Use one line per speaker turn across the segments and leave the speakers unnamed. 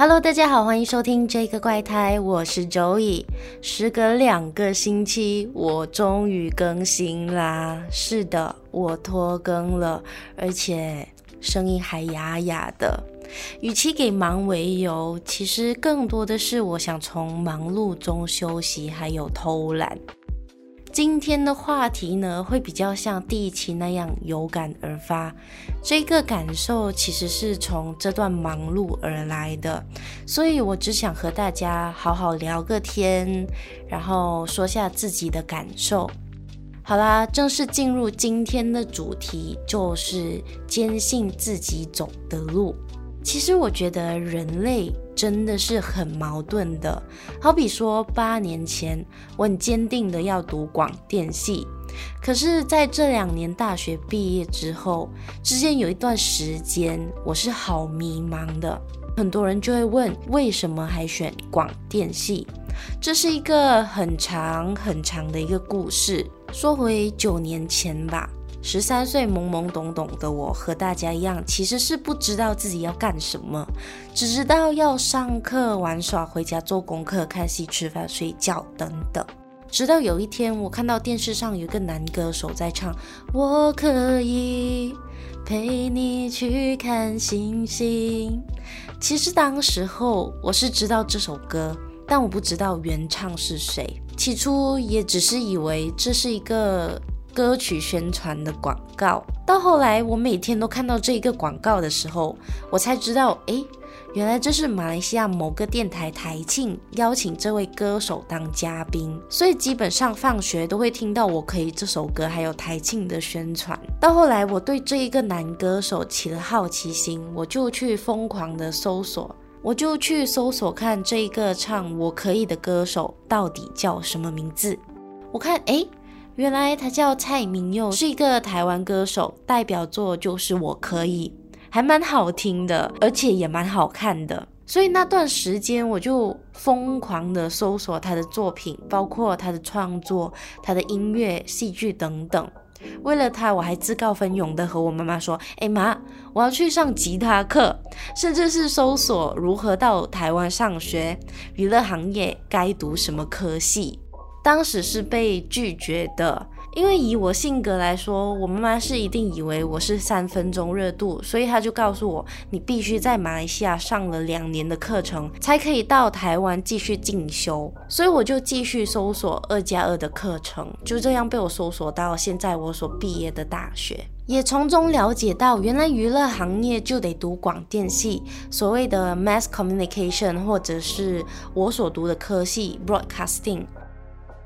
Hello，大家好，欢迎收听这个怪胎，我是 Joey。时隔两个星期，我终于更新啦。是的，我拖更了，而且声音还哑哑的。与其给忙为由，其实更多的是我想从忙碌中休息，还有偷懒。今天的话题呢，会比较像第一期那样有感而发。这个感受其实是从这段忙碌而来的，所以我只想和大家好好聊个天，然后说下自己的感受。好啦，正式进入今天的主题，就是坚信自己走的路。其实我觉得人类真的是很矛盾的。好比说，八年前我很坚定的要读广电系，可是在这两年大学毕业之后，之间有一段时间我是好迷茫的。很多人就会问，为什么还选广电系？这是一个很长很长的一个故事。说回九年前吧。十三岁懵懵懂懂的我，和大家一样，其实是不知道自己要干什么，只知道要上课、玩耍、回家做功课、看戏、吃饭、睡觉等等。直到有一天，我看到电视上有一个男歌手在唱：“我可以陪你去看星星。”其实当时候我是知道这首歌，但我不知道原唱是谁。起初也只是以为这是一个。歌曲宣传的广告，到后来我每天都看到这一个广告的时候，我才知道，诶，原来这是马来西亚某个电台台庆邀请这位歌手当嘉宾，所以基本上放学都会听到我可以这首歌，还有台庆的宣传。到后来我对这一个男歌手起了好奇心，我就去疯狂的搜索，我就去搜索看这一个唱我可以的歌手到底叫什么名字。我看，诶。原来他叫蔡明佑，是一个台湾歌手，代表作就是《我可以》，还蛮好听的，而且也蛮好看的。所以那段时间我就疯狂的搜索他的作品，包括他的创作、他的音乐、戏剧等等。为了他，我还自告奋勇的和我妈妈说：“哎妈，我要去上吉他课。”甚至是搜索如何到台湾上学，娱乐行业该读什么科系。当时是被拒绝的，因为以我性格来说，我妈妈是一定以为我是三分钟热度，所以她就告诉我，你必须在马来西亚上了两年的课程，才可以到台湾继续进修。所以我就继续搜索二加二的课程，就这样被我搜索到现在我所毕业的大学，也从中了解到，原来娱乐行业就得读广电系，所谓的 Mass Communication，或者是我所读的科系 Broadcasting。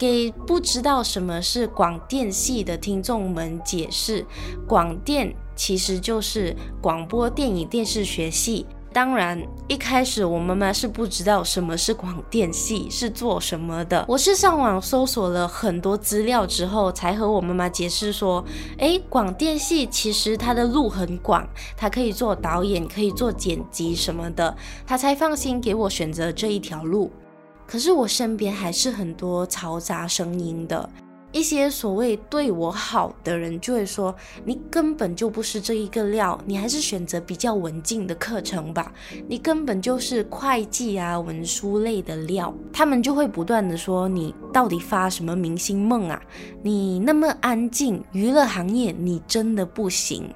给不知道什么是广电系的听众们解释，广电其实就是广播电影电视学系。当然，一开始我妈妈是不知道什么是广电系是做什么的。我是上网搜索了很多资料之后，才和我妈妈解释说：“诶，广电系其实它的路很广，它可以做导演，可以做剪辑什么的。”她才放心给我选择这一条路。可是我身边还是很多嘈杂声音的，一些所谓对我好的人就会说：“你根本就不是这一个料，你还是选择比较文静的课程吧，你根本就是会计啊、文书类的料。”他们就会不断的说：“你到底发什么明星梦啊？你那么安静，娱乐行业你真的不行。”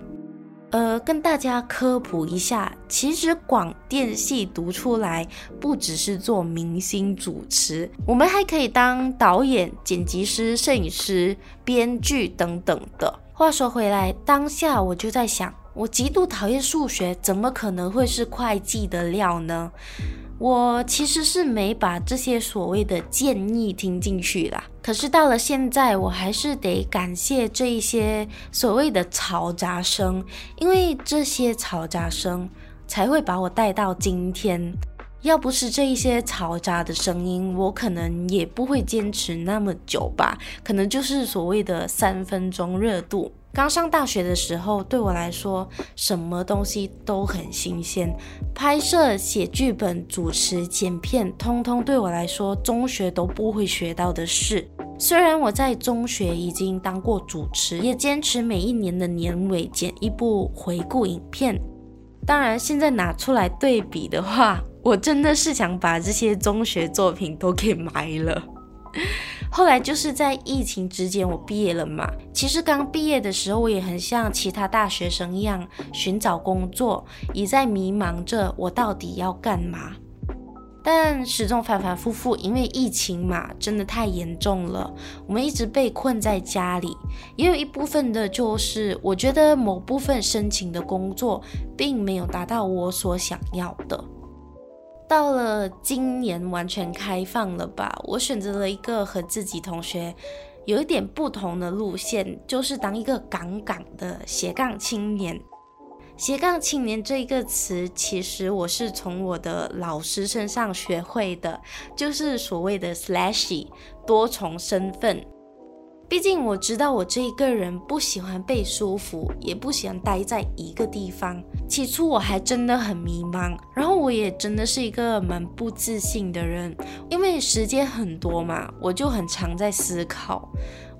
呃，跟大家科普一下，其实广电系读出来不只是做明星主持，我们还可以当导演、剪辑师、摄影师、编剧等等的。话说回来，当下我就在想，我极度讨厌数学，怎么可能会是会计的料呢？我其实是没把这些所谓的建议听进去啦。可是到了现在，我还是得感谢这一些所谓的嘈杂声，因为这些嘈杂声才会把我带到今天。要不是这一些嘈杂的声音，我可能也不会坚持那么久吧。可能就是所谓的三分钟热度。刚上大学的时候，对我来说，什么东西都很新鲜。拍摄、写剧本、主持、剪片，通通对我来说，中学都不会学到的事。虽然我在中学已经当过主持，也坚持每一年的年尾剪一部回顾影片。当然，现在拿出来对比的话，我真的是想把这些中学作品都给埋了。后来就是在疫情之间，我毕业了嘛。其实刚毕业的时候，我也很像其他大学生一样寻找工作，也在迷茫着我到底要干嘛。但始终反反复复，因为疫情嘛，真的太严重了，我们一直被困在家里。也有一部分的就是，我觉得某部分申请的工作并没有达到我所想要的。到了今年完全开放了吧，我选择了一个和自己同学有一点不同的路线，就是当一个杠杠的斜杠青年。斜杠青年这一个词，其实我是从我的老师身上学会的，就是所谓的 slashy 多重身份。毕竟我知道我这一个人不喜欢被束缚，也不喜欢待在一个地方。起初我还真的很迷茫，然后我也真的是一个蛮不自信的人，因为时间很多嘛，我就很常在思考。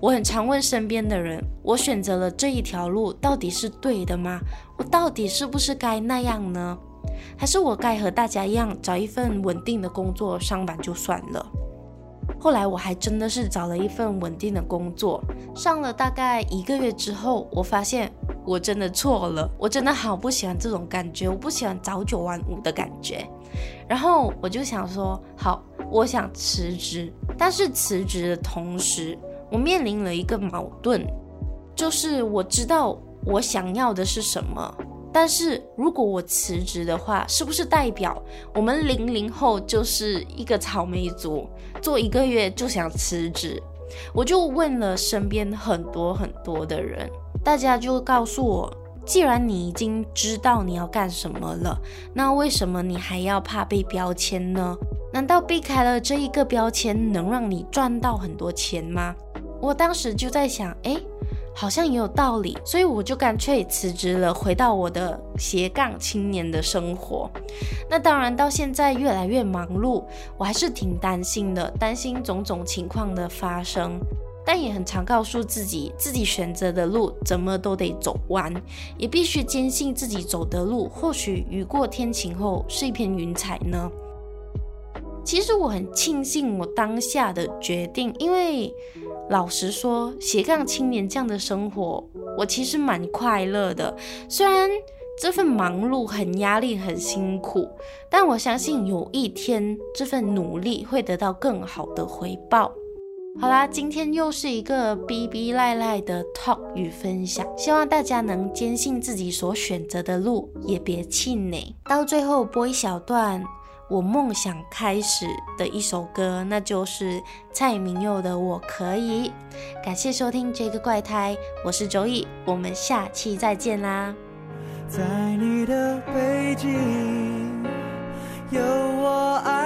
我很常问身边的人，我选择了这一条路到底是对的吗？我到底是不是该那样呢？还是我该和大家一样找一份稳定的工作上班就算了？后来我还真的是找了一份稳定的工作，上了大概一个月之后，我发现我真的错了，我真的好不喜欢这种感觉，我不喜欢朝九晚五的感觉。然后我就想说，好，我想辞职，但是辞职的同时，我面临了一个矛盾，就是我知道我想要的是什么。但是如果我辞职的话，是不是代表我们零零后就是一个草莓族，做一个月就想辞职？我就问了身边很多很多的人，大家就告诉我，既然你已经知道你要干什么了，那为什么你还要怕被标签呢？难道避开了这一个标签能让你赚到很多钱吗？我当时就在想，诶。好像也有道理，所以我就干脆辞职了，回到我的斜杠青年的生活。那当然，到现在越来越忙碌，我还是挺担心的，担心种种情况的发生。但也很常告诉自己，自己选择的路怎么都得走完，也必须坚信自己走的路，或许雨过天晴后是一片云彩呢。其实我很庆幸我当下的决定，因为。老实说，斜杠青年这样的生活，我其实蛮快乐的。虽然这份忙碌很压力、很辛苦，但我相信有一天这份努力会得到更好的回报。好啦，今天又是一个逼逼赖赖的 talk 与分享，希望大家能坚信自己所选择的路，也别气馁。到最后播一小段。我梦想开始的一首歌，那就是蔡明佑的《我可以》。感谢收听这个怪胎，我是周易，我们下期再见啦。在你的背景，有我爱。